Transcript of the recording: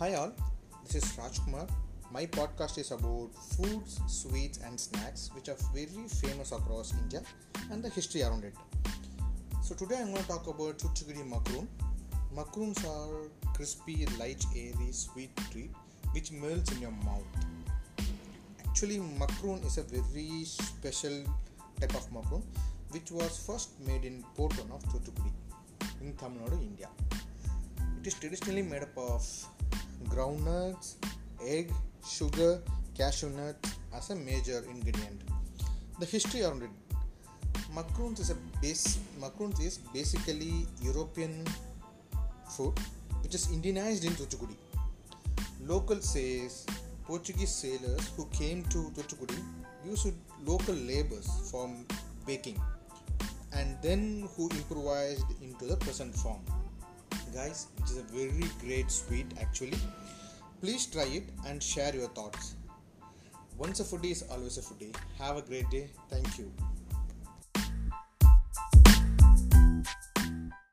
Hi all, this is Rajkumar. My podcast is about foods, sweets, and snacks which are very famous across India and the history around it. So today I'm going to talk about Thuthukudi macaroon. Macaroons are crispy, light, airy, sweet treat which melts in your mouth. Actually, macaroon is a very special type of macaroon which was first made in port town of Thuthukudi in Tamil Nadu, India. It is traditionally made up of groundnuts, egg, sugar, cashew nut as a major ingredient. The history around it. Macaroons is a base. Macaroons is basically European food which is Indianized in Thuthukudi. Local says Portuguese sailors who came to Thuthukudi used local labors for baking and then who improvised into the present form guys it is a very great sweet actually. Please try it and share your thoughts. Once a foodie is always a foodie. Have a great day. Thank you